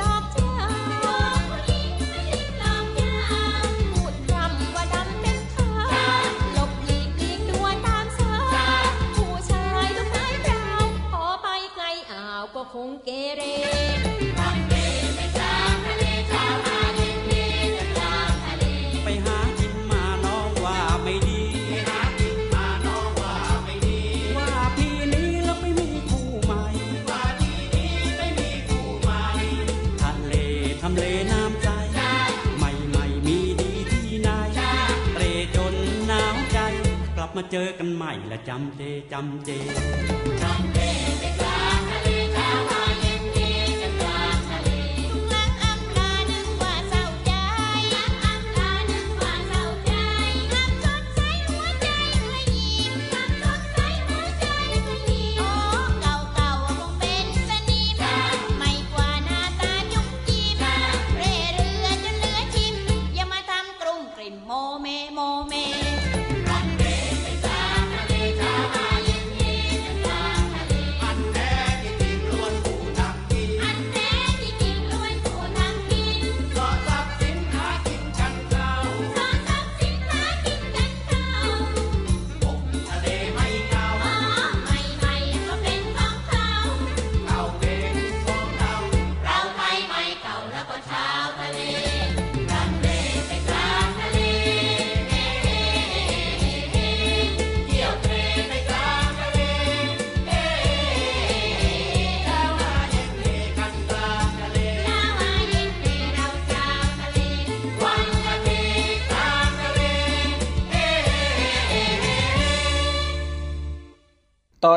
ลอกเจ้าพูดคำว่าดำเป็นขาวหลบหลีกเลี่ยงตัวตามสาวผู้ชายต้องนายเราพอไปไกลอ่าวก็คงเกเร มาเจอกันใหม่และจำเจจำเจจำ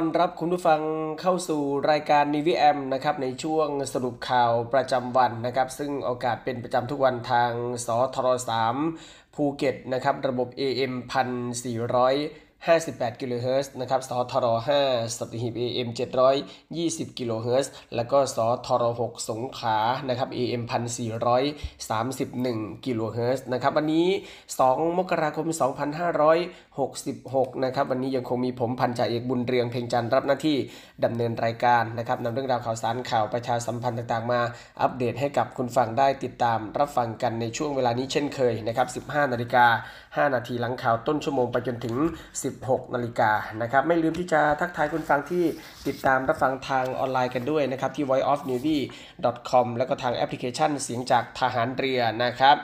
อนรับคุณผู้ฟังเข้าสู่รายการนิวิแอมนะครับในช่วงสรุปข่าวประจำวันนะครับ ซึ่งโอกาสเป็นประจำทุกวันทางสทร3ภูเก็ตนะครับ ระบบ AM 1400 58กิโลเฮิรตซ์นะครับ สทร5สัตหีบ AM 720กิโลเฮิรตซ์แล้วก็สทร6สงขลานะครับ AM 1431กิโลเฮิรตซ์นะครับ วันนี้ 2 มกราคม 2566 นะครับ วันนี้ยังคงมีผมพันจ่าเอกบุญเรืองเพ่งจันทร์รับหน้าที่ดำเนินรายการนะครับนำเรื่องราวข่าวสารข่าวประชาสัมพันธ์ต่างๆ มาอัปเดตให้กับคุณฟังได้ติดตามรับฟังกันในช่วงเวลานี้เช่นเคยนะครับ 15 นาฬิกา 5 นาทีหลังข่าวต้นชั่วโมงไปจนถึง 16 นาฬิกานะครับไม่ลืมที่จะทักทายคุณฟังที่ติดตามรับฟังทางออนไลน์กันด้วยนะครับที่ voiceofnavy.com แล้วก็ทางแอปพลิเคชันเสียงจากทหารเรือนะครับ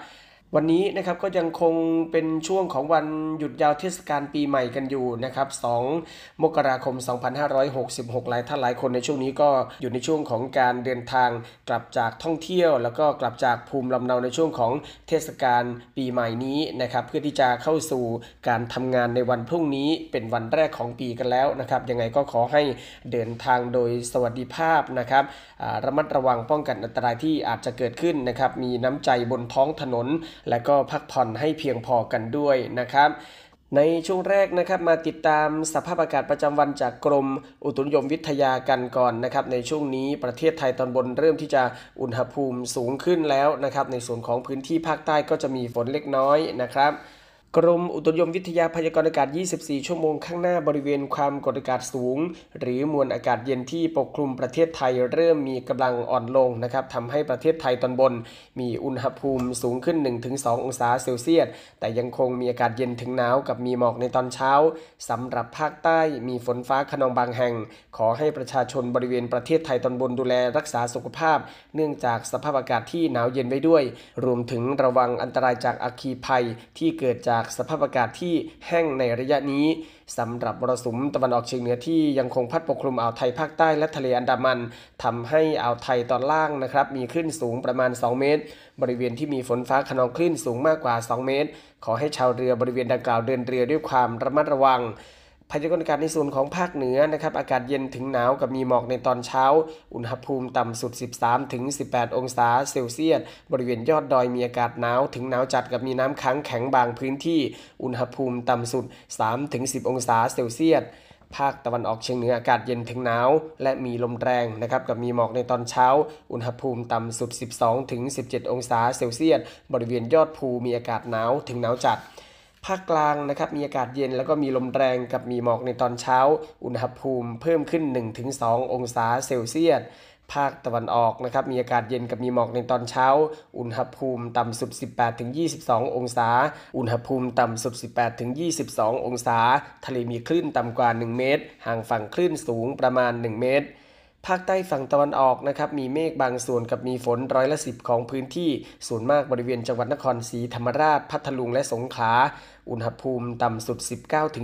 วันนี้นะครับก็ยังคงเป็นช่วงของวันหยุดยาวเทศกาลปีใหม่กันอยู่นะครับ 2 มกราคม 2566 หลายท่านหลายคนในช่วงนี้ก็อยู่ในช่วงของการเดินทางกลับจากท่องเที่ยว แล้วก็กลับจากภูมิลำเนาในช่วงของเทศกาลปีใหม่นี้นะครับ เพื่อที่จะเข้าสู่การทำงานในวันพรุ่งนี้เป็นวันแรกของปีกันแล้วนะครับยังไงก็ขอให้เดินทางโดยสวัสดิภาพนะครับระมัดระวังป้องกันอันตรายที่อาจจะเกิดขึ้นนะครับมีน้ำใจบนท้องถนนและก็พักผ่อนให้เพียงพอกันด้วยนะครับในช่วงแรกนะครับมาติดตามสภาพอากาศประจำวันจากกรมอุตุนิยมวิทยากันก่อนนะครับในช่วงนี้ประเทศไทยตอนบนเริ่มที่จะอุณหภูมิสูงขึ้นแล้วนะครับในส่วนของพื้นที่ภาคใต้ก็จะมีฝนเล็กน้อยนะครับ กรมอุตุนิยมวิทยาพยากรณ์อากาศ 24 ชั่วโมงข้างหน้าบริเวณความกดอากาศสูง หรือมวลอากาศเย็นที่ปกคลุมประเทศไทยเริ่มมีกำลังอ่อนลงนะครับทำให้ประเทศไทยตอนบน มีอุณหภูมิสูงขึ้น 1-2 องศาเซลเซียส แต่ยังคงมีอากาศเย็นถึงหนาวกับมีหมอกในตอนเช้าสำหรับภาคใต้มีฝนฟ้าขนองบางแห่ง ขอให้ประชาชนบริเวณประเทศไทยตอนบนดูแลรักษาสุขภาพ เนื่องจากสภาพอากาศที่หนาวเย็นไว้ด้วย รวมถึงระวังอันตรายจากอัคคีภัยที่เกิดจากจากสภาพอากาศที่แห้งในระยะนี้สำหรับมรสุมตะวันออกเฉียงเหนือที่ยังคงพัดปกคลุมอ่าวไทยภาคใต้และทะเลอันดามันทำให้อ่าวไทยตอนล่างนะครับมีคลื่นสูงประมาณ 2 เมตร บริเวณที่มีฝนฟ้าขนองคลื่นสูงมากกว่า 2 เมตร ขอให้ชาวเรือบริเวณดังกล่าวเดินเรือด้วยความระมัดระวัง พยากรณ์อากาศในส่วนของภาคเหนือนะครับอากาศเย็นถึงหนาวกับมีหมอกในตอนเช้า อุณหภูมิต่ำสุด 13 ถึง 18 องศาเซลเซียส บริเวณยอดดอยมีอากาศหนาวถึงหนาวจัดกับมีน้ำค้างแข็งบางพื้นที่ อุณหภูมิต่ำสุด 3 ถึง 10 องศาเซลเซียสภาคตะวันออกเฉียงเหนืออากาศเย็นถึงหนาว และมีลมแรงนะครับกับมีหมอกในตอนเช้า อุณหภูมิต่ำสุด 12 ถึง 17 องศาเซลเซียส บริเวณยอดภูมีอากาศหนาวถึงหนาวจัด ภาคกลางนะครับมีอากาศเย็นแล้วก็มีลมแรงกับมีหมอกในตอนเช้า อุณหภูมิเพิ่มขึ้น 1-2 องศาเซลเซียสภาคตะวันออกนะครับมีอากาศเย็นกับมีหมอกในตอนเช้า อุณหภูมิต่ำสุด 18-22 องศา อุณหภูมิต่ำสุด 18-22 องศา ทะเลมีคลื่นต่ำกว่า 1 เมตร ห่างฝั่งคลื่นสูงประมาณ 1 เมตร ภาคใต้ฝั่งตะวันออกนะครับมีเมฆบางส่วนกับมีฝนร้อยละสิบของพื้นที่ส่วนมากบริเวณจังหวัดนครศรีธรรมราช พัทลุงและสงขลาอุณหภูมิต่ำสุด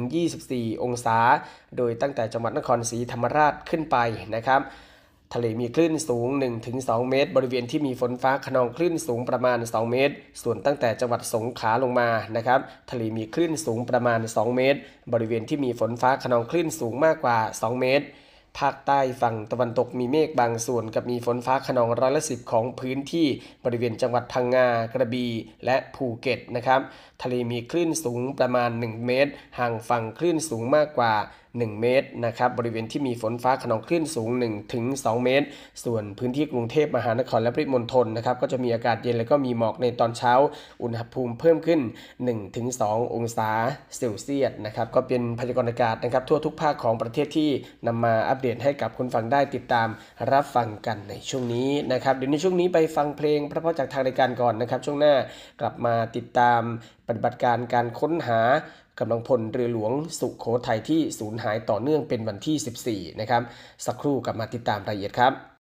19-24 องศา โดยตั้งแต่จังหวัดนครศรีธรรมราชขึ้นไปนะครับทะเลมีคลื่นสูง 1-2 เมตร บริเวณที่มีฝนฟ้าขนองคลื่นสูงประมาณ 2 เมตร ส่วนตั้งแต่จังหวัดสงขลาลงมานะครับ ทะเลมีคลื่นสูงประมาณ 2 เมตร บริเวณที่มีฝนฟ้าขนองคลื่นสูงมากกว่า 2 เมตร ภาคใต้ฝั่งตะวันตกมีเมฆบางส่วนกับมีฝนฟ้าขนองร้อยละสิบของพื้นที่บริเวณจังหวัดพังงากระบี่และภูเก็ตนะครับทะเลมีคลื่นสูงประมาณ 1 เมตร ห่างฝั่งคลื่นสูงมากกว่า 1 เมตรนะครับ บริเวณที่มีฝนฟ้าขนองคลื่นสูง1ถึง2เมตร ส่วนพื้นที่กรุงเทพมหานครและปริมณฑลนะครับก็จะมีอากาศเย็นและก็มีหมอกในตอนเช้า อุณหภูมิเพิ่มขึ้น1ถึง2องศาเซลเซียสนะครับก็เป็นพยากรณ์อากาศนะครับทั่วทุกภาคของประเทศที่นำมาอัปเดตให้กับคุณฟังได้ติดตามรับฟังกันในช่วงนี้นะครับเดี๋ยวในช่วงนี้ไปฟังเพลงเพราะๆจากทางรายการก่อนนะครับ ช่วงหน้ากลับมาติดตามปฏิบัติการการค้นหากำลังพลเรือหลวงสุขโขทัยที่สูญหายต่อเนื่องเป็นวันที่ 14 นะครับ สักครู่กลับมาติดตามรายละเอียดครับ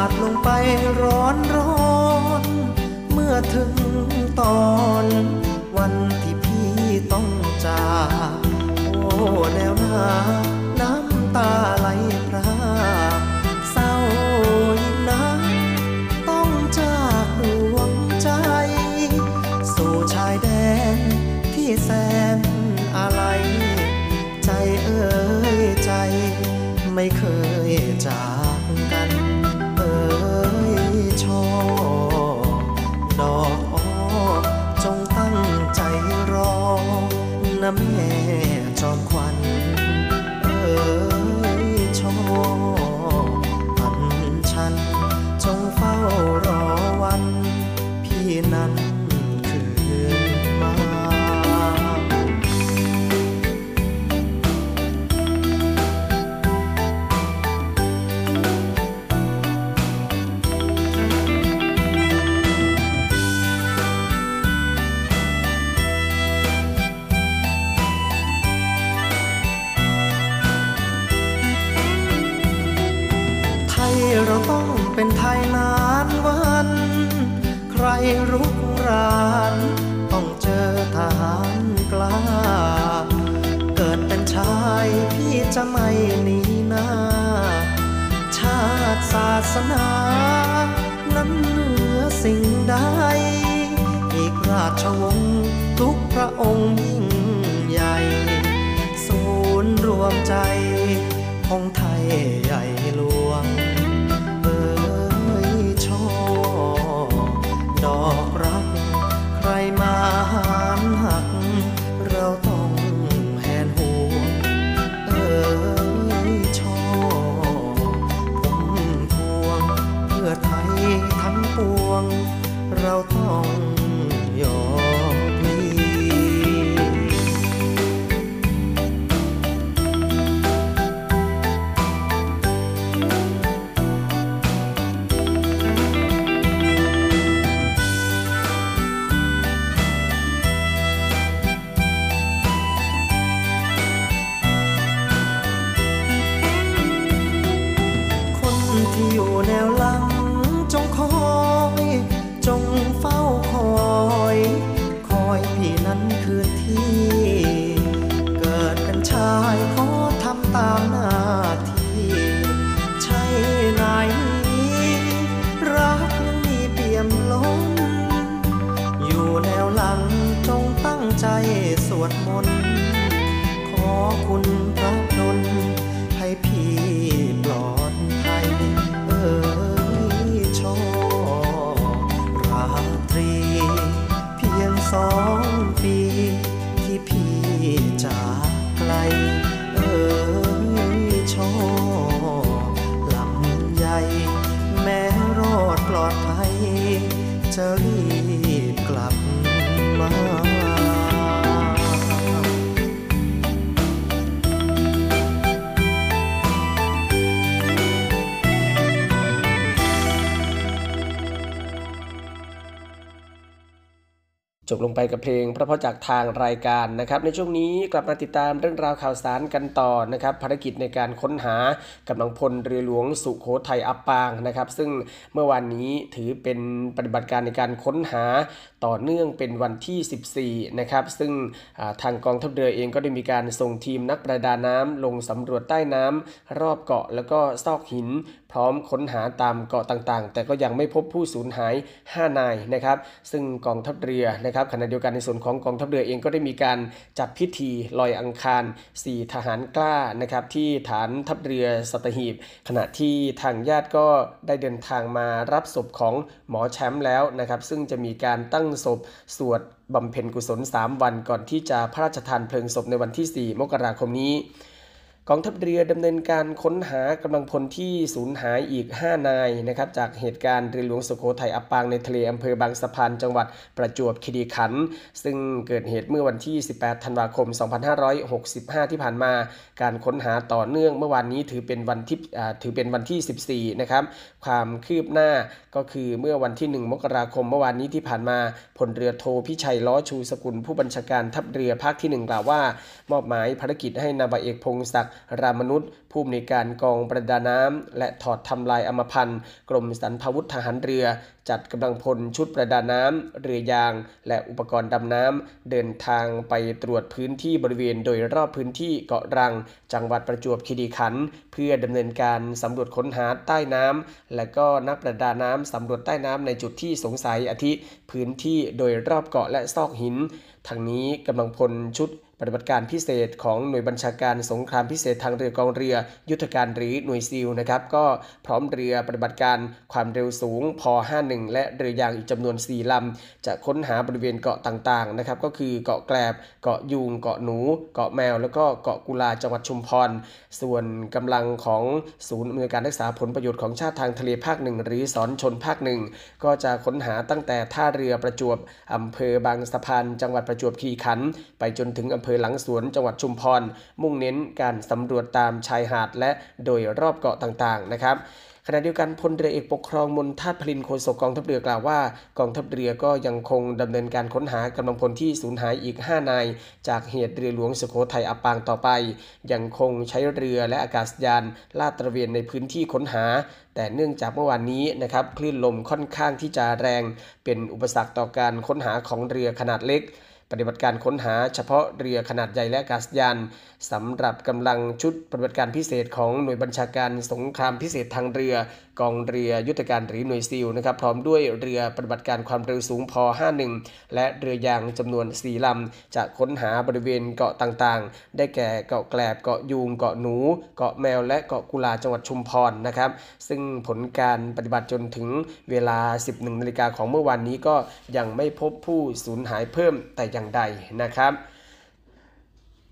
าดลงไปร้อนร้อน เมื่อถึงตอนวันที่พี่ต้องจากโอ้แนวหน้าน้ำตาไหลพราก รรุกราน ต้องเจอทหารกล้า เกิดเป็นชายพี่จะไม่หนีหน้า ชาติศาสนา นั้นเหนือสิ่งใด อีกราชวงศ์ทุกพระองค์ยิ่งใหญ่ ศูนย์รวมใจของไทย วดมนต์ขอคุณ ลงไปกับเพลงเพราะๆจากทางรายการนะครับในช่วงนี้กลับมาติดตามเรื่องราวข่าวสารกันต่อนะครับภารกิจในการค้นหากำลังพลเรือหลวงสุโขทัยอับปางนะครับ ซึ่งเมื่อวานนี้ถือเป็นปฏิบัติการในการค้นหาต่อเนื่องเป็นวันที่ 14 นะครับ ซึ่งทางกองทัพเรือเองก็ได้มีการส่งทีมนักประดาน้ำลงสำรวจใต้น้ำรอบเกาะแล้วก็ซอกหิน พร้อมค้นหาตามเกาะต่างๆ แต่ก็ยังไม่พบผู้สูญหาย 5 นายนะครับ ซึ่งกองทัพเรือนะครับขณะเดียวกันในส่วนของกองทัพเรือเองก็ได้มีการจัดพิธีลอยอังคาร 4 ทหารกล้านะครับที่ฐานทัพเรือสัตหีบ ขณะที่ทางญาติก็ได้เดินทางมารับศพของหมอแชมป์แล้วนะครับซึ่งจะมีการตั้งศพสวดบำเพ็ญกุศล 3 วันก่อนที่จะพระราชทานเพลิงศพในวันที่ 4 มกราคมนี้ กองทัพเรือดำเนินการค้นหากำลังพลที่สูญหายอีก 5 นายนะครับจากเหตุการณ์เรือหลวงสุโขทัยอับปางในทะเลอำเภอบางสะพานจังหวัดประจวบคีรีขันธ์ซึ่งเกิดเหตุเมื่อวันที่ 18 ธันวาคม 2565 ที่ผ่านมา การค้นหาต่อเนื่องเมื่อวานนี้ถือเป็นวันที่ถือเป็นวันที่ 14 นะครับ ความคืบหน้าก็คือเมื่อวันที่ 1 มกราคมเมื่อวานนี้ที่ผ่านมาพลเรือโทพิชัยล้อชูสกุลผู้บัญชาการทัพเรือภาคที่ 1 กล่าวว่า มอบหมายภารกิจให้นาวาเอกพงศักดิ์รามนุษย์ ผู้อำนวยการกองประดาน้ำและถอดทำลายอมพันธ์กรมสรรพาวุธทหารเรือ จัดกำลังพลชุดประดาน้ำเรือยาง และอุปกรณ์ดำน้ำเดินทางไปตรวจพื้นที่บริเวณโดยรอบพื้นที่เกาะรัง จังหวัดประจวบคีรีขันธ์เพื่อดำเนินการสำรวจค้นหาใต้น้ำและก็นักประดาน้ำสำรวจใต้น้ำในจุดที่สงสัยอาทิพื้นที่โดยรอบเกาะและซอกหินทางนี้กำลังพลชุด ปฏิบัติการพิเศษของหน่วยบัญชาการสงครามพิเศษทางเรือกองเรือ ยุทธการหรือหน่วยซิลนะครับก็พร้อมเรือปฏิบัติการความเร็วสูงพ51และเรือยางอีกจำนวน 4ลำ จะค้นหาบริเวณเกาะต่างๆนะครับก็คือเกาะแกลบ เกาะยูง เกาะหนู เกาะแมว แล้วก็เกาะกุลาจังหวัดชุมพร ส่วนกำลังของศูนย์อำนวยการรักษาผลประโยชน์ของชาติทางทะเลภาคหนึ่งหรือสอนชนภาคหนึ่งก็จะค้นหาตั้งแต่ท่าเรือประจวบอำเภอบางสะพานจังหวัดประจวบคีรีขันธ์ไปจนถึงอำเภอหลังสวนจังหวัดชุมพร มุ่งเน้นการสำรวจตามชายหาดและโดยรอบเกาะต่างๆ นะครับขณะเดียวกันพลเรือเอกปกครองมนทาตพลินโฆษกกองทัพเรือกล่าวว่ากองทัพเรือก็ยังคงดำเนินการค้นหากำลังพลที่สูญหายอีก 5 นาย จากเหตุเรือหลวงสุโขทัยอับปางต่อไป ยังคงใช้เรือและอากาศยานลาดตระเวนในพื้นที่ค้นหา แต่เนื่องจากเมื่อวานนี้นะครับคลื่นลมค่อนข้างที่จะแรง เป็นอุปสรรคต่อการค้นหาของเรือขนาดเล็ก ปฏิบัติการค้นหาเฉพาะเรือขนาดใหญ่และอากาศยานสำหรับกำลังชุดปฏิบัติการพิเศษของหน่วยบัญชาการสงครามพิเศษทางเรือ กองเรือยุทธการหรือหน่วยซิลนะครับพร้อมด้วยเรือปฏิบัติการความเร็วสูงพ51 และเรือยางจำนวน 4 ลำ จะค้นหาบริเวณเกาะต่างๆ ได้แก่เกาะแกลบเกาะยูงเกาะหนู เกาะแมวและเกาะกุลาจังหวัดชุมพรนะครับ ซึ่งผลการปฏิบัติจนถึงเวลา 11นาฬิกาของเมื่อวานนี้ก็ยังไม่พบผู้สูญหายเพิ่มแต่อย่างใดนะครับ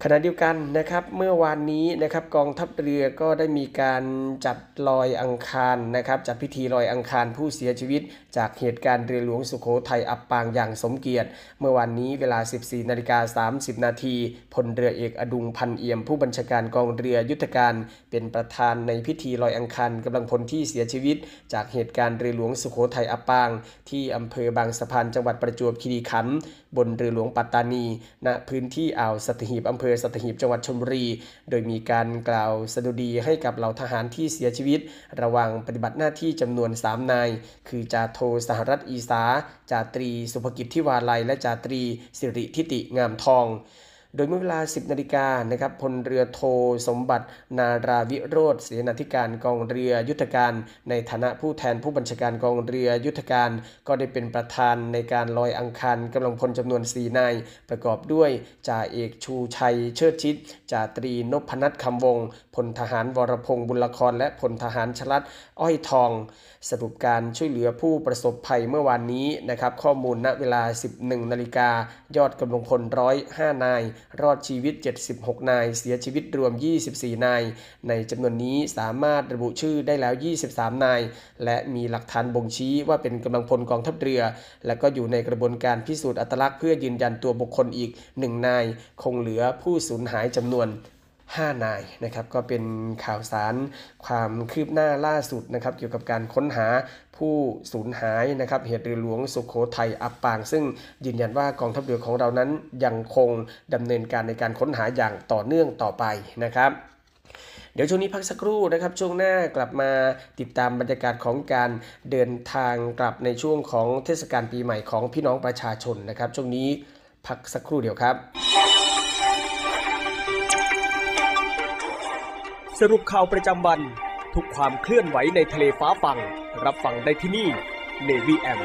ขณะเดียวกันนะครับเมื่อวานนี้นะครับกองทัพเรือก็ได้มีการจัดลอยอังคารนะครับจัดพิธีลอยอังคารผู้เสียชีวิตจากเหตุการณ์เรือหลวงสุโขทัยอับปางอย่างสมเกียรติ เมื่อวานนี้เวลา 14นาฬิกา30 นาทีพลเรือเอกอดุงพันเอี่ยม ผู้บัญชาการกองเรือยุทธการ เป็นประธานในพิธีลอยอังคารกำลังพลที่เสียชีวิต จากเหตุการณ์เรือหลวงสุโขทัยอับปาง ที่อำเภอบางสะพานจังหวัดประจวบคีรีขันธ์บนเรือหลวงปัตตานี ณพื้นที่อ่าวสัตหีบอำเภอสัตหีบจังหวัดชลบุรี โดยมีการกล่าวสดุดีให้กับเหล่าทหารที่เสียชีวิต ระหว่างปฏิบัติหน้าที่จำนวน 3 นาย คือจ่าโทสหรัฐอีสาจ่าตรี สุภกิจทิวาลัย และจ่าตรี สิริทิติงามทอง โดยเมื่อเวลา 10 นาฬิกานะครับพลเรือโทสมบัติ นาราวิโรธเสนาธิการกองเรือยุทธการ ในฐานะผู้แทนผู้บัญชาการกองเรือยุทธการ ก็ได้เป็นประธานในการลอยอังคารกำลังพลจำนวน 4 นาย ประกอบด้วยจ่าเอกชูชัยเชิดชิดจ่าตรีนพนัทคำวงศ์พลทหารวรพงศ์บุญละคร และพลทหารชลัดอ้อยทอง สรุปการช่วยเหลือผู้ประสบภัยเมื่อวานนี้นะครับข้อมูลณเวลา 11นาฬิกายอดกำลังพลร้อย5นายรอดชีวิต 76 นาย เสียชีวิตรวม 24 นาย ในจำนวนนี้สามารถระบุชื่อได้แล้ว 23 นาย และมีหลักฐานบ่งชี้ว่าเป็นกำลังพลกองทัพเรือ และก็อยู่ในกระบวนการพิสูจน์อัตลักษณ์เพื่อยืนยันตัวบุคคลอีก 1 นาย คงเหลือผู้สูญหายจำนวน 5 นายนะครับก็เป็นข่าวสารความคืบหน้าล่าสุดนะครับเกี่ยวกับการค้นหาผู้สูญหายนะครับเหตุเรือหลวงสุขโขทัยอับปาง ซึ่งยืนยันว่ากองทัพเรือของเรานั้นยังคงดำเนินการในการค้นหาอย่างต่อเนื่องต่อไปนะครับเดี๋ยวช่วงนี้พักสักครู่นะครับ ช่วงหน้ากลับมาติดตามบรรยากาศของการเดินทางกลับในช่วงของเทศกาลปีใหม่ของพี่น้องประชาชนนะครับ ช่วงนี้พักสักครู่เดียวครับ สรุปข่าวประจำวัน ทุกความเคลื่อนไหวในทะเลฟ้าฟัง รับฟังได้ที่นี่ Navy M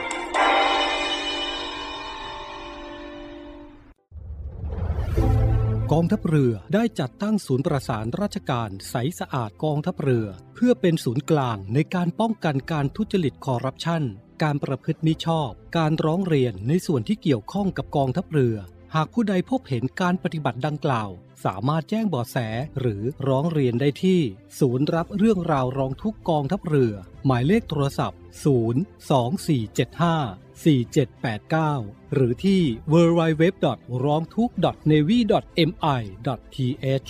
กองทัพเรือได้จัดตั้งศูนย์ประสานราชการใสสะอาดกองทัพเรือ เพื่อเป็นศูนย์กลางในการป้องกันการทุจริตคอร์รัปชัน การประพฤติมิชอบ การร้องเรียนในส่วนที่เกี่ยวข้องกับกองทัพเรือ หากผู้ใดพบเห็นการปฏิบัติดังกล่าว สามารถแจ้งเบาะแสหรือร้องเรียนได้ที่ ศูนย์รับเรื่องราวร้องทุกกองทัพเรือ หมายเลขโทรศัพท์ 02475 4789 หรือที่ www.rongthuk.navy.mi.th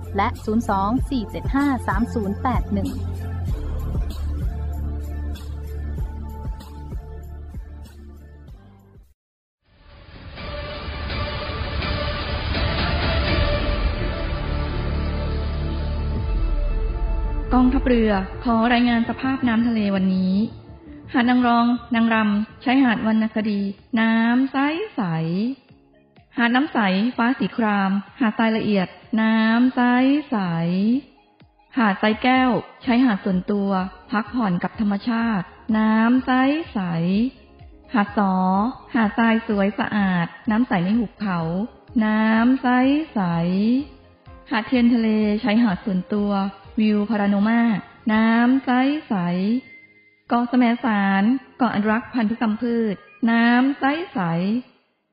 และ 02-475-3081กองทัพเรือขอรายงานสภาพน้ำทะเลวันนี้ หาดนางรอง นางรำใช้หาดวรรณคดี น้ำใสใส หาดน้ำใส ฟ้าสีคราม หาดทรายละเอียด น้ำใสใส หาดทรายแก้ว ใช้หาดส่วนตัว พักผ่อนกับธรรมชาติ น้ำใสใส หาดสอ หาดทรายสวยสะอาด น้ำใสในหุบเขา น้ำใสใส หาดเทียนทะเล ใช้หาดส่วนตัว วิวพาราโนมา น้ำใสใส เกาะแสมสาร เกาะอนุรักษ์พันธุกรรมพืช น้ำใสใส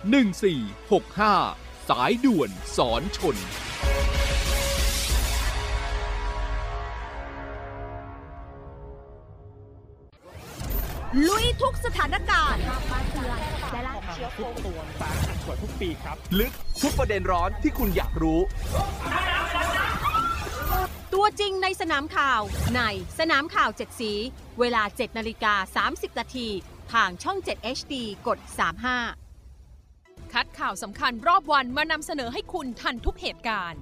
1465 สายด่วนสอนชน ลุยทุกสถานการณ์ทุกตัวสาหัสกว่าทุกปีครับ ลึกทุกประเด็นร้อนที่คุณอยากรู้ ตัวจริงในสนามข่าว ในสนามข่าวเจ็ดสี เวลา 7นาฬิกา30นาทีทางช่อง 7 HD กด 35 คัดข่าวสำคัญรอบวันมานำเสนอให้คุณทันทุกเหตุการณ์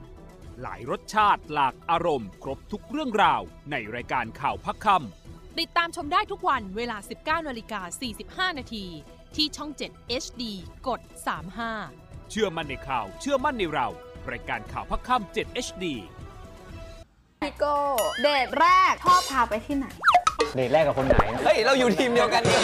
หลายรสชาติหลากอารมณ์ ครบทุกเรื่องราว ในรายการข่าวพักคติดตามชมได้ทุกวันเวลา 19นาฬิกา45 นาทีที่ช่อง 7 HD กด 35ำเชื่อมั่นในข่าว เชื่อมั่นในเรา รายการข่าวพักค่ำ7 HD พี่โก้เดทแรกชอบพาไปที่ไหน เดทแรกกับคนไหน เฮ้ย เราอยู่ทีมเดียวกันเนี่ย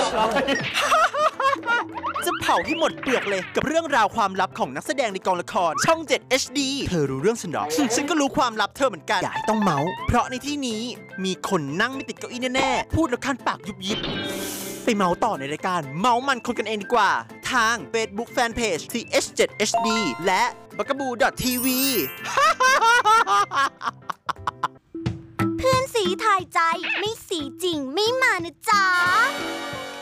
จะเผาให้หมดเปลือกเลยกับเรื่องราวความลับของนักแสดงในกองละคร ช่อง 7 HD เธอรู้เรื่องฉันเหรอ ฉันก็รู้ความลับเธอเหมือนกัน อย่าให้ต้องเมาส์เพราะในที่นี้มีคนนั่งไม่ติดเก้าอี้แน่ๆ พูดแล้วคันปากยุบยิบ ไปเมาส์ต่อในรายการ เมาส์มันคนกันเองดีกว่า ทาง Facebook Fanpage TH7HD และ b a g a b o o TV เพื่อนสีทายใจไม่สีจริงไม่มานะจ๊ะ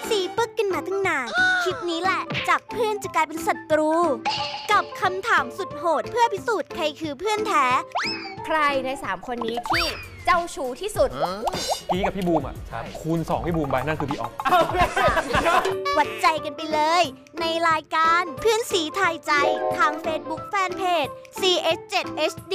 สีปึกกันมาตั้งนาน คลิปนี้แหละ จากเพื่อนจะกลายเป็นศัตรู กับคำถามสุดโหดเพื่อพิสูจน์ใครคือเพื่อนแท้ ใครใน 3 คนนี้ที่เจ้าชู้ที่สุด พี่กับพี่บูมอะคูณ 2 พี่บูมไปนั่นคือพี่ออฟวัดใจกันไปเลย ในรายการเพื่อนซี้ทายใจทาง Facebook Fanpage CH7HD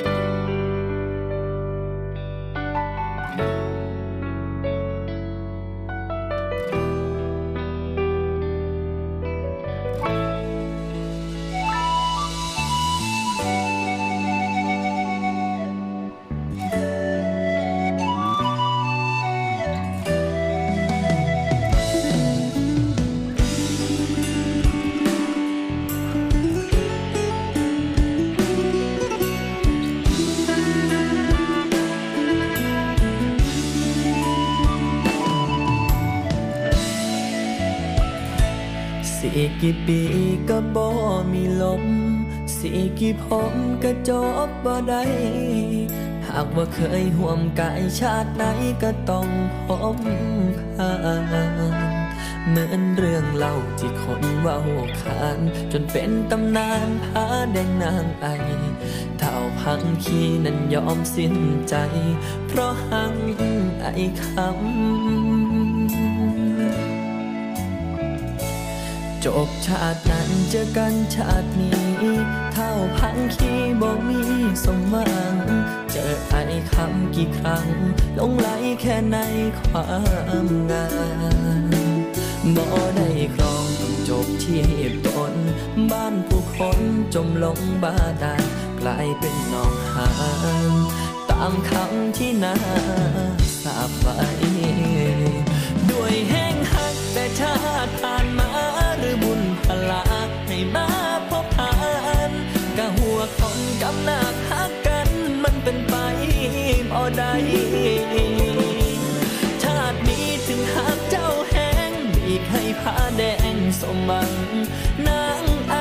Thank you. สิกี่ปีก็บ่มีลม สิกี่ผมก็จบบ่ได้หากว่าเคยห่วมกายชาติไหนก็ต้องพบผ่านเหมือนเรื่องเล่าที่คนเว้าขาน จนเป็นตำนานพาแดงนางไอเท่าพังคีนั้นยอมสิ้นใจ เพราะหังไอคำ จบชาตินั้นเจอกันชาตินี้ถ้าาพังขี้บ่มีสมหวัง เจอไอ้คำกี่ครั้งลงไหลแค่ในความงามบ่ได้ครองต้องจบที่เหตุตนบ้านผู้คนจมลงบาดาลกลายเป็นหนองหานตามคำที่นาสาบไว้ด้วยแห้งหักแต่ชาติผ่านมาะหัวคนกำนักหักกันมันเป็นไปบ่ได้ชาตินี้ถึงหักเจ้าแห้งบีกให้ผ้าแดงสมบังนางไอ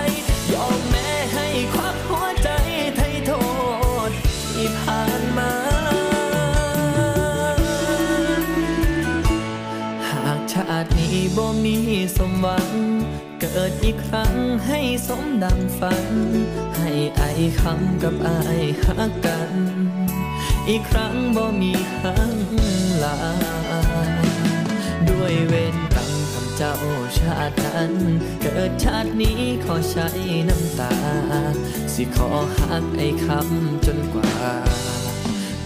ยอมแม่ให้ควักหัวใจไทยโทษที่ผ่านมา หากชาตินี้บ่มีสมหวัง เกิดอีกครั้งให้สมดังฝัน ให้ไอายคำกับไอหักกัน อีกครั้งบ่มีหังลาด้วยเวรกรรมคำเจ้าชาตินั้น เกิดชาตินี้ขอใช้น้ำตา สิขอหักไอ้คำจนกว่า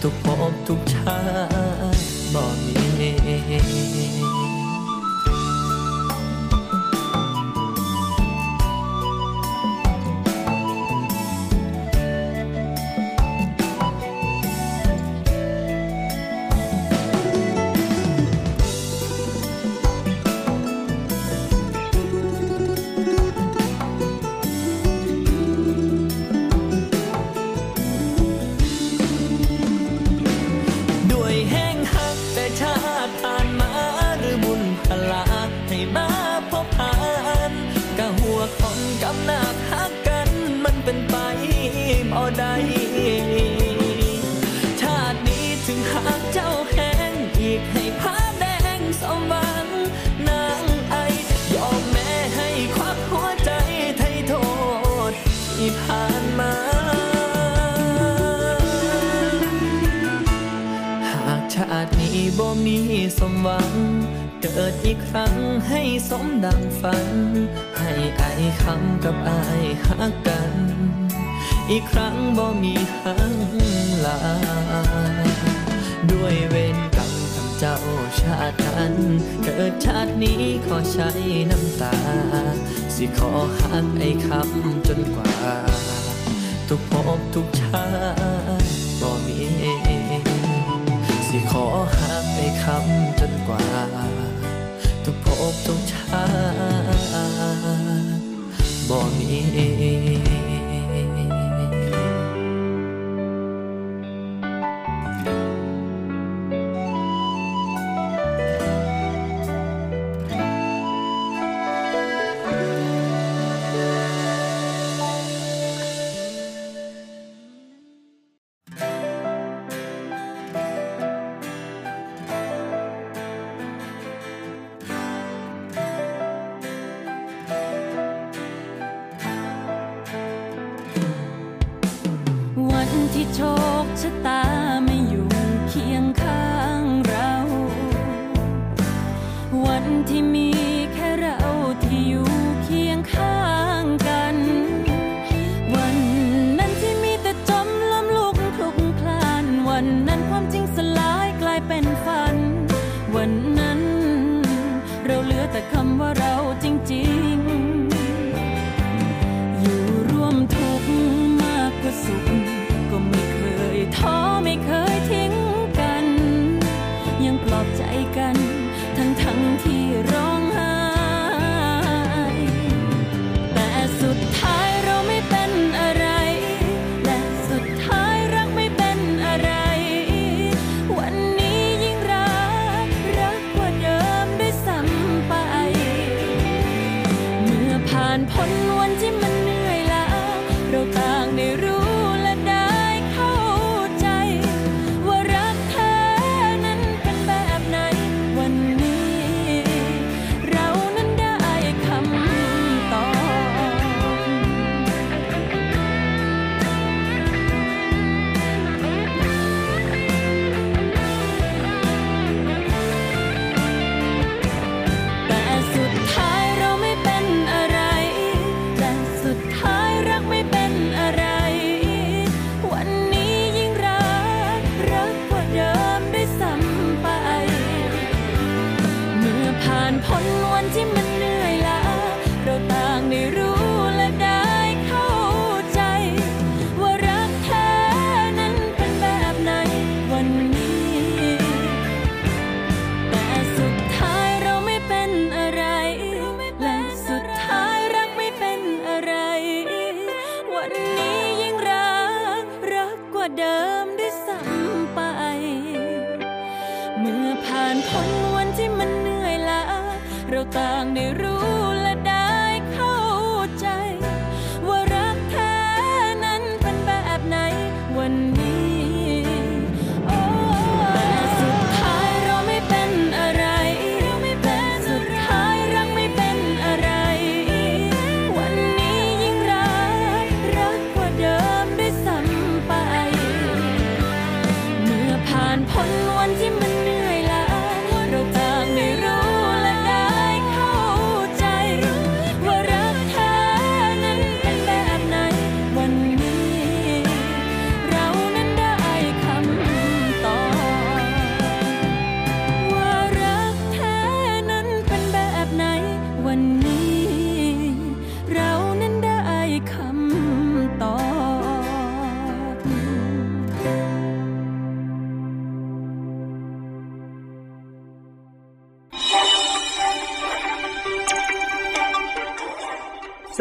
ทุกภพทุกชาติบ่มี อีกครั้งให้สมดังฝัน ให้ไอายคำกับไอหักกัน อีกครั้งบ่มีหังลา ด้วยเวรกรรมคำเจ้าชาตินั้นเกิดชาตินี้ขอใช้น้ำตา สิขอหักไอ้คำจนกว่า ทุกภพทุกชาติบ่มีสิขอหักไอ้คำจนกว่า อกตกชาบ่มี ทั้งทั้งๆที่ร้อ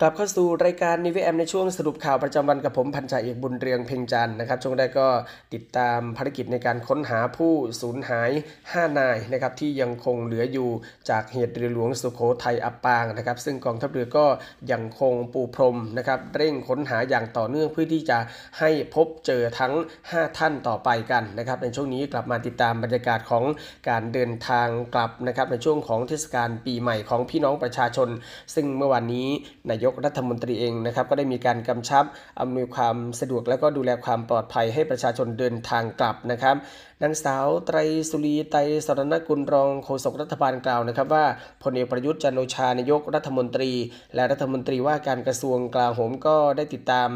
กลับเข้าสู่รายการนิวแอมในช่วงสรุปข่าวประจำวันกับผมพันจ่าเอกบุญเรืองเพ่งจันนะครับ ช่วงแรกก็ติดตามภารกิจในการค้นหาผู้สูญหาย 5 นายนะครับที่ยังคงเหลืออยู่จากเหตุเรือหลวงสุโขทัยอับปางนะครับ ซึ่งกองทัพเรือก็ยังคงปูพรมนะครับเร่งค้นหาอย่างต่อเนื่องเพื่อที่จะให้พบเจอทั้ง 5 ท่านต่อไปกันนะครับในช่วงนี้กลับมาติดตามบรรยากาศของการเดินทางกลับนะครับในช่วงของเทศกาลปีใหม่ของพี่น้องประชาชน ซึ่งเมื่อวานนี้นายกรัฐมนตรีเองนะครับก็ได้มีการกำชับอำนวยความสะดวกและก็ดูแลความปลอดภัยให้ประชาชนเดินทางกลับนะครับ นางสาวไตรสุรีไตรสรณกุลรองโฆษกรัฐบาลกล่าวนะครับว่าพลเอกประยุทธ์จันโอชานายกรัฐมนตรี และรัฐมนตรีว่าการกระทรวงกลาโหมก็ได้ติดตาม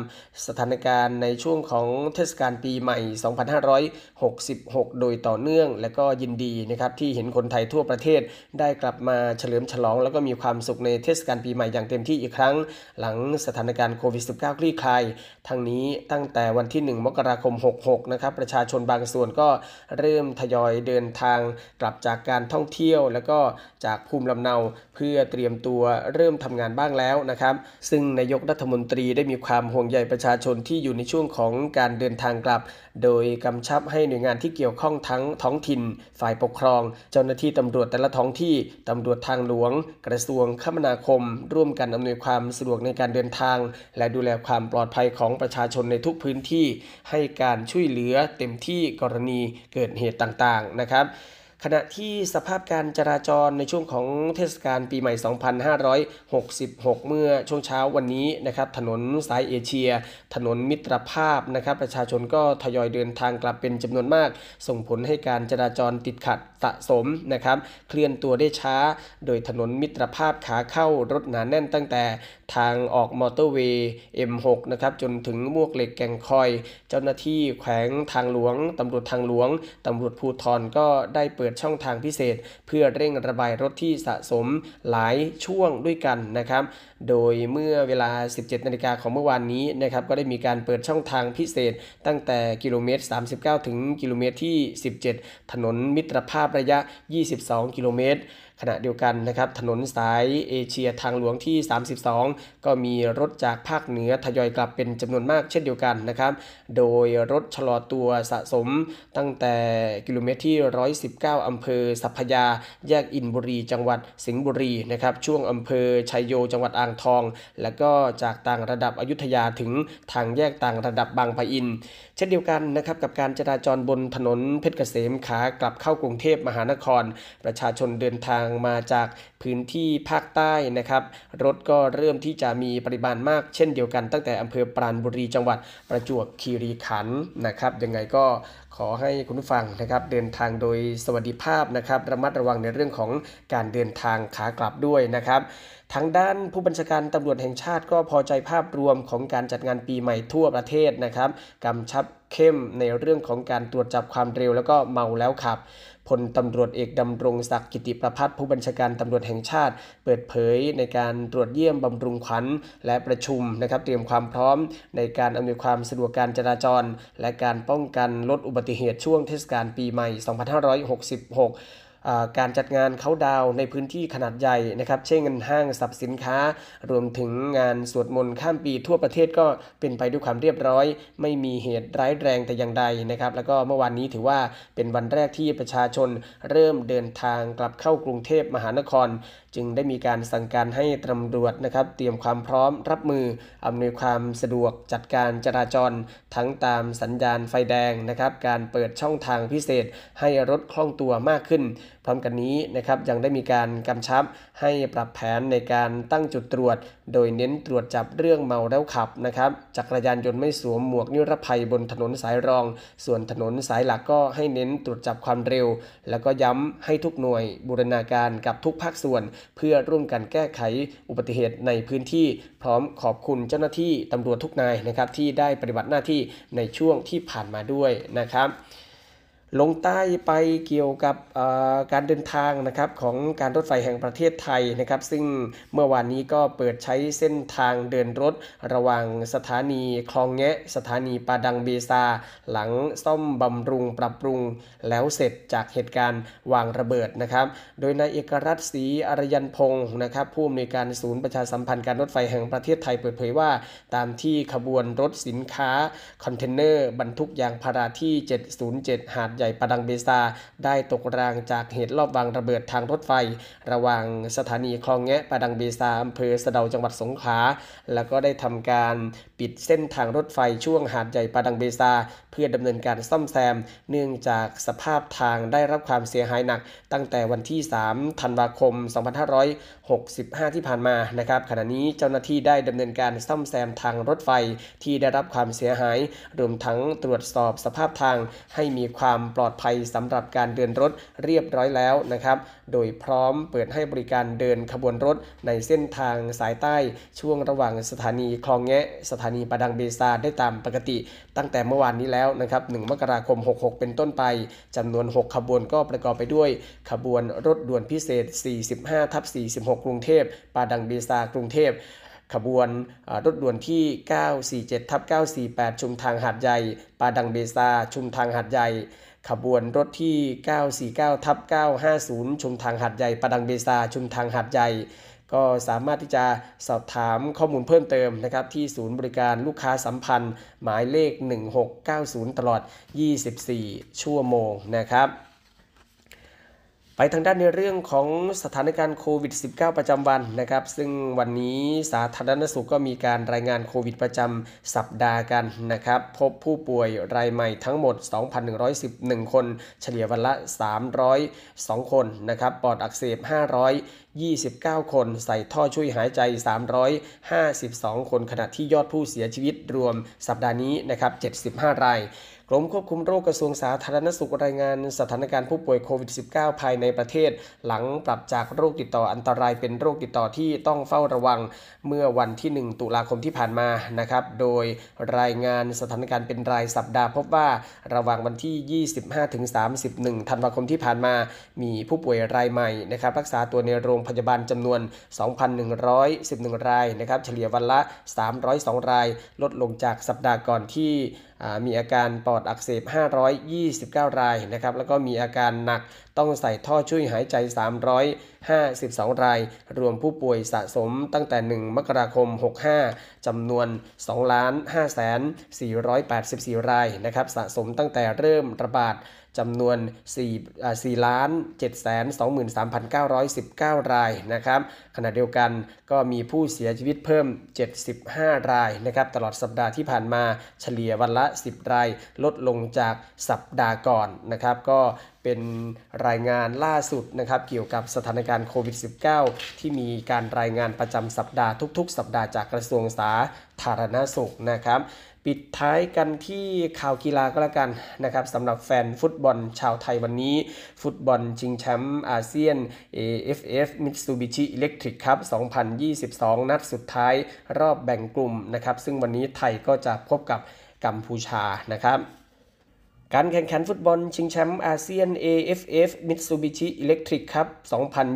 สถานการณ์ในช่วงของเทศกาลปีใหม่ 2566 โดยต่อเนื่อง และก็ยินดีนะครับที่เห็นคนไทยทั่วประเทศได้กลับมาเฉลิมฉลอง แล้วก็มีความสุขในเทศกาลปีใหม่อย่างเต็มที่อีกครั้ง หลังสถานการณ์โควิด -19 คลี่คลายทั้งนี้ตั้งแต่วันที่ 1 มกราคม 66 นะครับประชาชนบางส่วนก็เริ่มทยอยเดินทางกลับจากการท่องเที่ยว แล้วก็จากภูมิลำเนาเพื่อเตรียมตัวเริ่มทำงานบ้างแล้วนะครับ ซึ่งนายกรัฐมนตรีได้มีความห่วงใยประชาชนที่อยู่ในช่วงของการเดินทางกลับ โดยกำชับให้หน่วยงานที่เกี่ยวข้องทั้งท้องถิ่น ฝ่ายปกครอง เจ้าหน้าที่ตำรวจแต่ละท้องที่ตำรวจทางหลวง กระทรวงคมนาคม ร่วมกันอำนวยความสะดวกในการเดินทาง และดูแลความปลอดภัยของประชาชนในทุกพื้นที่ ให้การช่วยเหลือเต็มที่กรณีเกิดเหตุต่างๆนะครับ ขณะที่สภาพการจราจรในช่วงของเทศกาลปีใหม่ 2566 เมื่อช่วงเช้าวันนี้นะครับถนนสายเอเชีย ถนนมิตรภาพนะครับประชาชนก็ทยอยเดินทางกลับเป็นจำนวนมาก ส่งผลให้การจราจรติดขัดสะสมนะครับเคลื่อนตัวได้ช้า โดยถนนมิตรภาพขาเข้ารถหนาแน่นตั้งแต่ทางออกมอเตอร์เวย์ M6 นะครับจนถึงมวกเหล็กแก่งคอย เจ้าหน้าที่แขวงทางหลวงตำรวจทางหลวงตำรวจภูธรก็ได้เปิดช่องทางพิเศษ เพื่อเร่งระบายรถที่สะสมหลายช่วงด้วยกันนะครับ โดยเมื่อเวลา 17 นาฬิกาของเมื่อวานนี้นะครับก็ได้มีการเปิดช่องทางพิเศษ ตั้งแต่กิโลเมตร 39 ถึงกิโลเมตรที่ 17 ถนนมิตรภาพระยะ 22 กิโลเมตร ขณะเดียวกันนะครับถนนสายเอเชียทางหลวงที่ 32 ก็มีรถจากภาคเหนือทยอยกลับเป็นจำนวนมากเช่นเดียวกันนะครับโดยรถชะลอตัวสะสมตั้งแต่กิโลเมตรที่ 119 อำเภอสัพยา แยกอินบุรี จังหวัดสิงห์บุรีนะครับช่วงอำเภอชัยโยจังหวัดอ่างทอง แล้วก็จากต่างระดับอยุธยาถึงทางแยกต่างระดับบางปะอิน เช่นเดียวกันนะครับกับการจราจรบนถนนเพชรเกษมขากลับเข้ากรุงเทพมหานคร ประชาชนเดินทางมาจากพื้นที่ภาคใต้นะครับ รถก็เริ่มที่จะมีปริมาณมากเช่นเดียวกัน ตั้งแต่อำเภอปราณบุรีจังหวัดประจวบคีรีขันธ์นะครับยังไงก็ขอให้คุณผู้ฟังนะครับเดินทางโดยสวัสดิภาพนะครับ ระมัดระวังในเรื่องของการเดินทางขากลับด้วยนะครับทางด้านผู้บัญชาการตำรวจแห่งชาติก็พอใจภาพรวมของการจัดงานปีใหม่ทั่วประเทศนะครับกำชับเข้มในเรื่องของการตรวจจับความเร็วแล้วก็เมาแล้วขับ พลตำรวจเอกดำรงศักดิ์กิติประพัฒน์ผู้บัญชาการตำรวจแห่งชาติ เปิดเผยในการตรวจเยี่ยมบำรุงขวัญและประชุมนะครับเตรียมความพร้อมในการอำนวยความสะดวกการจราจร และการป้องกันลดอุบัติเหตุช่วงเทศกาลปีใหม่ 2566 การจัดงานเขาดาวในพื้นที่ขนาดใหญ่นะครับ เช่นห้างสรรพสินค้า รวมถึงงานสวดมนต์ข้ามปีทั่วประเทศก็เป็นไปด้วยความเรียบร้อย ไม่มีเหตุร้ายแรงแต่อย่างใดนะครับ แล้วก็เมื่อวานนี้ถือว่าเป็นวันแรกที่ประชาชนเริ่มเดินทางกลับเข้ากรุงเทพมหานคร จึงได้มีการสั่งการให้ตำรวจนะครับ เตรียมความพร้อมรับมืออำนวยความสะดวกจัดการจราจร ทั้งตามสัญญาณไฟแดงนะครับ การเปิดช่องทางพิเศษให้รถคล่องตัวมากขึ้นพร้อมกันนี้นะครับยังได้มีการกำชับให้ปรับแผนในการตั้งจุดตรวจ โดยเน้นตรวจจับเรื่องเมาแล้วขับนะครับจักรยานยนต์ไม่สวมหมวกนิรภัยบนถนนสายรอง ส่วนถนนสายหลักก็ให้เน้นตรวจจับความเร็ว แล้วก็ย้ำให้ทุกหน่วยบูรณาการกับทุกภาคส่วน เพื่อร่วมกันแก้ไขอุบัติเหตุในพื้นที่ พร้อมขอบคุณเจ้าหน้าที่ตำรวจทุกนายนะครับที่ได้ปฏิบัติหน้าที่ในช่วงที่ผ่านมาด้วยนะครับ ลงใต้ไปเกี่ยวกับการเดินทางนะครับของการรถไฟแห่งประเทศไทยนะครับ ซึ่งเมื่อวานนี้ก็เปิดใช้เส้นทางเดินรถ ระหว่างสถานีคลองแงะ สถานีปาดังเบซา หลังซ่อมบำรุงปรับปรุงแล้วเสร็จจากเหตุการณ์วางระเบิดนะครับ โดยนายเอกรัตน์ศรีอาระยันพงษ์นะครับผู้อำนวยการศูนย์ประชาสัมพันธ์การรถไฟแห่งประเทศไทยเปิดเผยว่า ตามที่ขบวนรถสินค้าคอนเทนเนอร์บรรทุกยางพาราที่ 707 หาดใหญ่ปาดังเบซา ได้ตกรางจากเหตุลอบวางระเบิดทางรถไฟ ระหว่างสถานีคลองแงะปาดังเบซาอำเภอสะเดาจังหวัดสงขลาแล้วก็ได้ทำการปิดเส้นทางรถไฟช่วงหาดใหญ่ปาดังเบซา เพื่อดำเนินการซ่อมแซม เนื่องจากสภาพทางได้รับความเสียหายหนัก ตั้งแต่วันที่ 3 ธันวาคม 2 5 6 2565ที่ผ่านมานะครับขณะนี้เจ้าหน้าที่ได้ดำเนินการซ่อมแซมทางรถไฟที่ได้รับความเสียหาย รวมทั้งตรวจสอบสภาพทาง ให้มีความปลอดภัยสำหรับการเดินรถเรียบร้อยแล้วนะครับ โดยพร้อมเปิดให้บริการเดินขบวนรถในเส้นทางสายใต้ช่วงระหว่างสถานีคลองแงะ สถานีประดังเบซาได้ตามปกติ ตั้งแต่เมื่อวานนี้แล้วนะครับ 1 มกราคม 66 เป็นต้นไปจำนวน 6 ขบวนก็ประกอบไปด้วย ขบวนรถด่วนพิเศษ 45ทับ46กรุงเทพปาดังเบซากรุงเทพขบวนรถด่วนที่ 947ทับ948 ชุมทางหาดใหญ่ปาดังเบซา ชุมทางหาดใหญ่ ขบวนรถที่ 949ทับ950 ชุมทางหาดใหญ่ปาดังเบซา ชุมทางหาดใหญ่ ก็สามารถที่จะสอบถามข้อมูลเพิ่มเติมนะครับที่ศูนย์บริการลูกค้าสัมพันธ์ หมายเลข 1690 ตลอด 24 ชั่วโมงนะครับ ไปทางด้านในเรื่องของสถานการณ์โควิด -19 ประจำวันนะครับ ซึ่งวันนี้สาธารณสุขก็มีการรายงานโควิดประจำสัปดาห์กันนะครับ พบผู้ป่วยรายใหม่ทั้งหมด 2,111 คน เฉลี่ยวันละ 302 คนนะครับปอดอักเสบ 529 คน ใส่ท่อช่วยหายใจ 352 คน ขณะที่ยอดผู้เสียชีวิตรวมสัปดาห์นี้นะครับ 75 ราย รมควบคุมโรคกระทรวงสาธารณสุขรายงานสถานการณ์ผู้ป่วยโควิด -19 ภายในประเทศ หลังปรับจากโรคติดต่ออันตรายเป็นโรคติดต่อที่ต้องเฝ้าระวังเมื่อวันที่ 1 ตุลาคมที่ผ่านมานะครับ โดยรายงานสถานการณ์เป็นรายสัปดาห์พบว่าระหว่างวันที่ 25ถึง31 ธันวาคมที่ผ่านมา มีผู้ป่วยรายใหม่นะครับรักษาตัวในโรงพยาบาลจำนวน 2,111 รายนะครับเฉลี่ยวันละ 302 ราย ลดลงจากสัปดาห์ก่อนที่ มีอาการปอดอักเสบ 529 รายนะครับแล้วก็มีอาการหนักต้องใส่ท่อช่วยหายใจ 352 ราย รวมผู้ป่วยสะสมตั้งแต่ 1 มกราคม 65 จำนวน 2 5 4 8 4 รายนะครับสะสมตั้งแต่เริ่มระบาด จำนวน4 4ล้าน7 2 3 9 1 9 รายนะครับ ขณะเดียวกันก็มีผู้เสียชีวิตเพิ่ม 75 รายนะครับ ตลอดสัปดาห์ที่ผ่านมาเฉลี่ยวันละ 10 ราย ลดลงจากสัปดาห์ก่อนนะครับ ก็เป็นรายงานล่าสุดนะครับ เกี่ยวกับสถานการณ์โควิด -19 ที่มีการรายงานประจำสัปดาห์ทุก ๆ สัปดาห์จากกระทรวงสาธารณสุขนะครับ ปิดท้ายกันที่ข่าวกีฬาก็แล้วกันนะครับสำหรับแฟนฟุตบอลชาวไทยวันนี้ ฟุตบอลชิงแชมป์อาเซียน AFF Mitsubishi Electric ครับ2022 นัดสุดท้ายรอบแบ่งกลุ่มนะครับ ซึ่งวันนี้ไทยก็จะพบกับกัมพูชานะครับการแข่งขันฟุตบอลชิงแชมป์อาเซียน AFF Mitsubishi Electric ครับ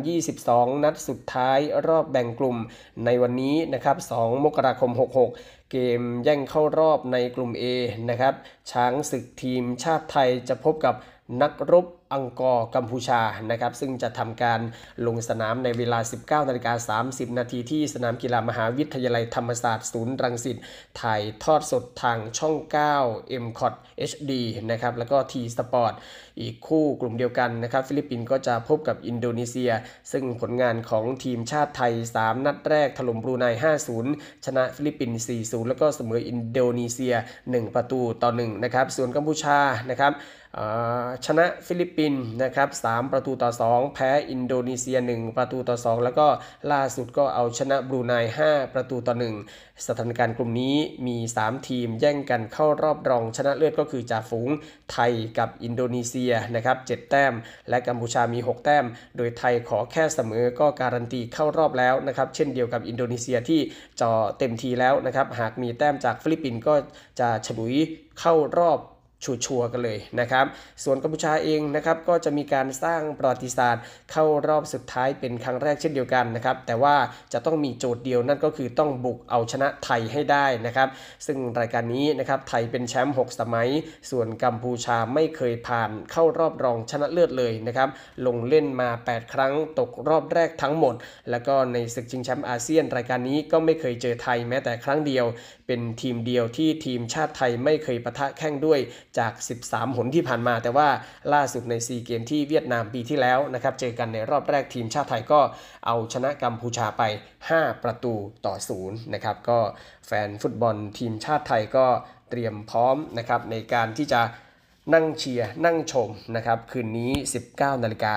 2022 นัดสุดท้ายรอบแบ่งกลุ่มในวันนี้นะครับ 2 มกราคม 66 เกมแย่งเข้ารอบในกลุ่ม A นะครับ ช้างศึกทีมชาติไทยจะพบกับ นักรบอังกอร์กัมพูชานะครับซึ่งจะทำการลงสนามในเวลา 19นาฬิกา30 นาทีที่สนามกีฬามหาวิทยาลัยธรรมศาสตร์ศูนย์รังสิตถ่ายทอดสดทางช่อง 9 m c o t HD นะครับแล้วก็ T Sport อีกคู่กลุ่มเดียวกันนะครับ ฟิลิปปินส์ก็จะพบกับอินโดนีเซีย ซึ่งผลงานของทีมชาติไทย 3 นัดแรกถล่มบรูไน 5-0 ชนะฟิลิปปินส์ 4-0 แล้วก็เสมออินโดนีเซีย 1 ประตูต่อ1นะครับส่วนกัมพูชานะครับ ชนะฟิลิปปินส์นะครับ3ประตูต่อ 2 แพ้อินโดนีเซีย 1 ประตูต่อ 2 แล้วก็ล่าสุดก็เอาชนะบรูไน5ประตูต่อ 1 สถานการณ์กลุ่มนี้มี 3 ทีมแย่งกันเข้ารอบรองชนะเลิศก็คือจ่าฝูงไทยกับอินโดนีเซียนะครับ7แต้ม และกัมพูชามี 6 แต้ม โดยไทยขอแค่เสมอก็การันตีเข้ารอบแล้วนะครับเช่นเดียวกับอินโดนีเซียที่จ่อเต็มทีแล้วนะครับหากมีแต้มจากฟิลิปปินส์ก็จะฉลุยเข้ารอบ ชัวร์ๆกันเลยนะครับ ส่วนกัมพูชาเองนะครับก็จะมีการสร้างประวัติศาสตร์ เข้ารอบสุดท้ายเป็นครั้งแรกเช่นเดียวกันนะครับ แต่ว่าจะต้องมีโจทย์เดียวนั่นก็คือต้องบุกเอาชนะไทยให้ได้นะครับ ซึ่งรายการนี้นะครับไทยเป็นแชมป์6สมัย ส่วนกัมพูชาไม่เคยผ่านเข้ารอบรองชนะเลิศเลยนะครับ ลงเล่นมา 8 ครั้งตกรอบแรกทั้งหมด แล้วก็ในศึกชิงแชมป์อาเซียน รายการนี้ก็ไม่เคยเจอไทยแม้แต่ครั้งเดียว เป็นทีมเดียวที่ทีมชาติไทยไม่เคยปะทะแข่งด้วยจาก 13 หนที่ผ่านมา แต่ว่าล่าสุดใน 4 เกมที่เวียดนามปีที่แล้วนะครับเจอกันในรอบแรกทีมชาติไทยก็เอาชนะกัมพูชาไป 5 ประตูต่อ0นะครับก็แฟนฟุตบอลทีมชาติไทยก็เตรียมพร้อมนะครับในการที่จะ นั่งเชียร์นั่งชมนะครับคืนนี้ 19นาฬิกา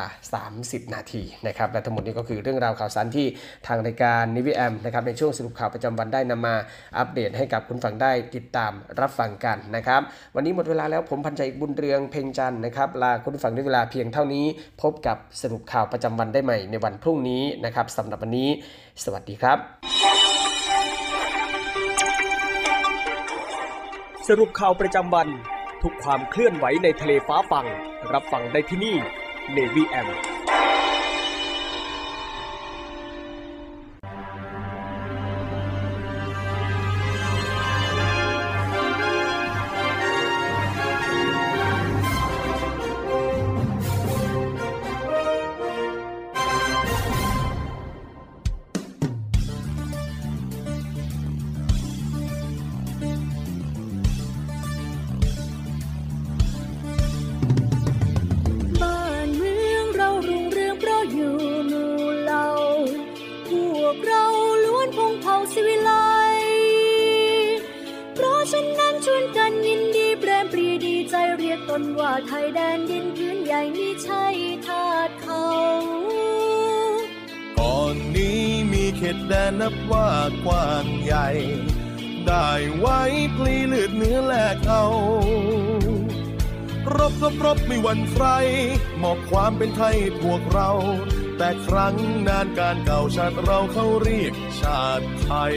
30 นาทีนะครับและทั้งหมดนี้ก็คือเรื่องราวข่าวสารที่ทางรายการนิวิแอมนะครับในช่วงสรุปข่าวประจำวันได้นำมาอัปเดตให้กับคุณฟังได้ติดตามรับฟังกันนะครับวันนี้หมดเวลาแล้วผมพันใจบุญเรืองเพ่งจันนะครับลาคุณฟังด้วยเวลาเพียงเท่านี้ พบกับสรุปข่าวประจำวันได้ใหม่ในวันพรุ่งนี้นะครับสำหรับวันนี้ สวัสดีครับ สรุปข่าวประจำวัน ทุกความเคลื่อนไหวในทะเลฟ้าฟัง รับฟังได้ที่นี่ Navy M ไม่วันใคร มอบความเป็นไทยพวกเรา แต่ครั้งนานการเก่าชาติเราเขาเรียกชาติไทย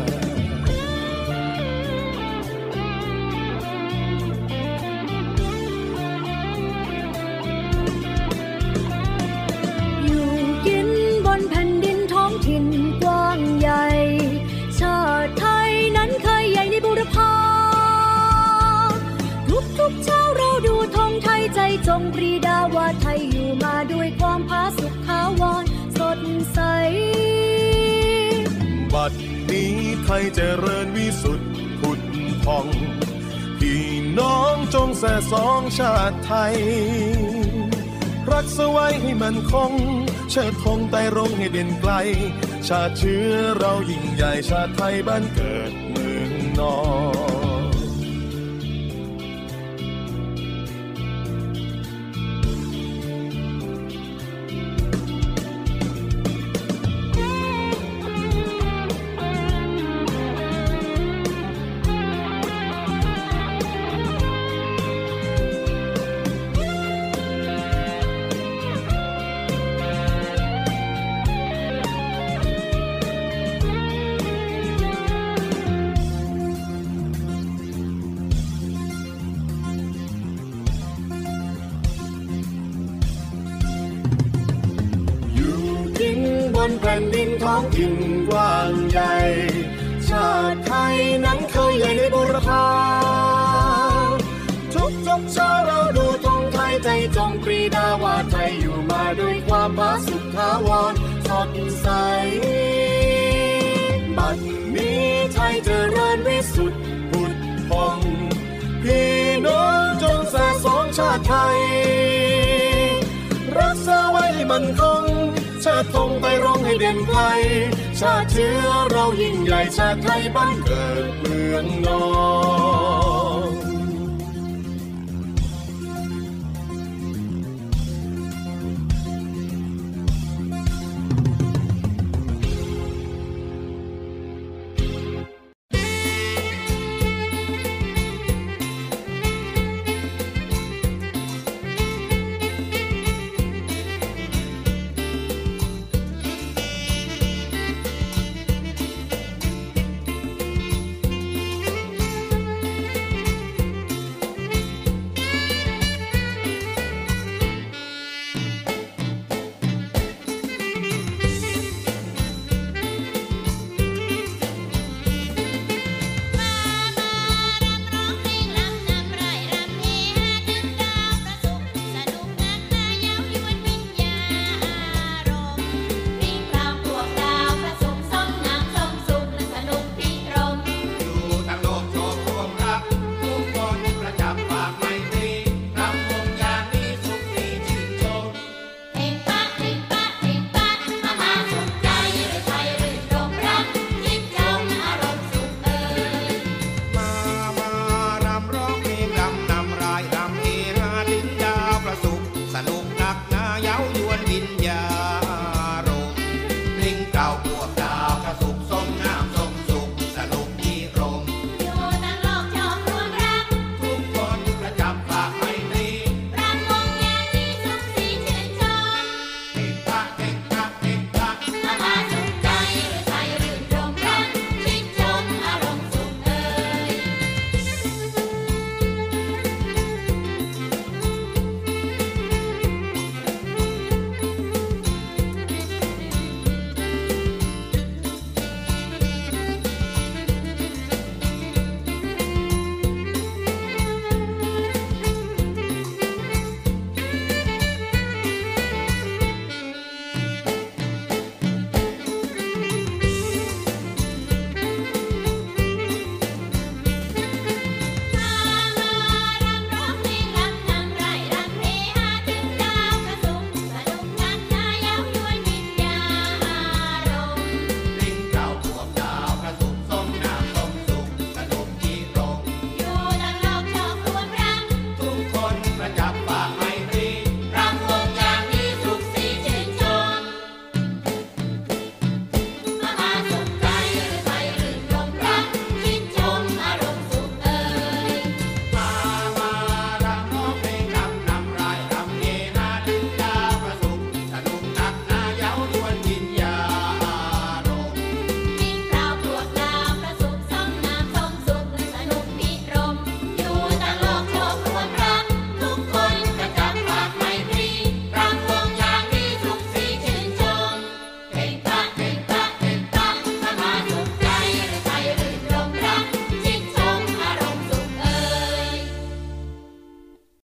ปรีดาวาไทยอยู่มาด้วยความผาสุขขาวรสดใส บัดนี้ไทยเจริญวิสุทธิ์ผุดพอง พี่น้องจงแส่สองชาติไทย รักษาไว้ให้มันคง เชิดธงไต่รงให้เด่นไกล ชาติเชื้อเรายิ่งใหญ่ชาติไทยบ้านเกิดเมืองนอน มันคงเชิดธงไปร้องให้เด่นไกล ชาติเชื้อเรายิ่งใหญ่ชาติไทยบ้านเกิดเมืองนอน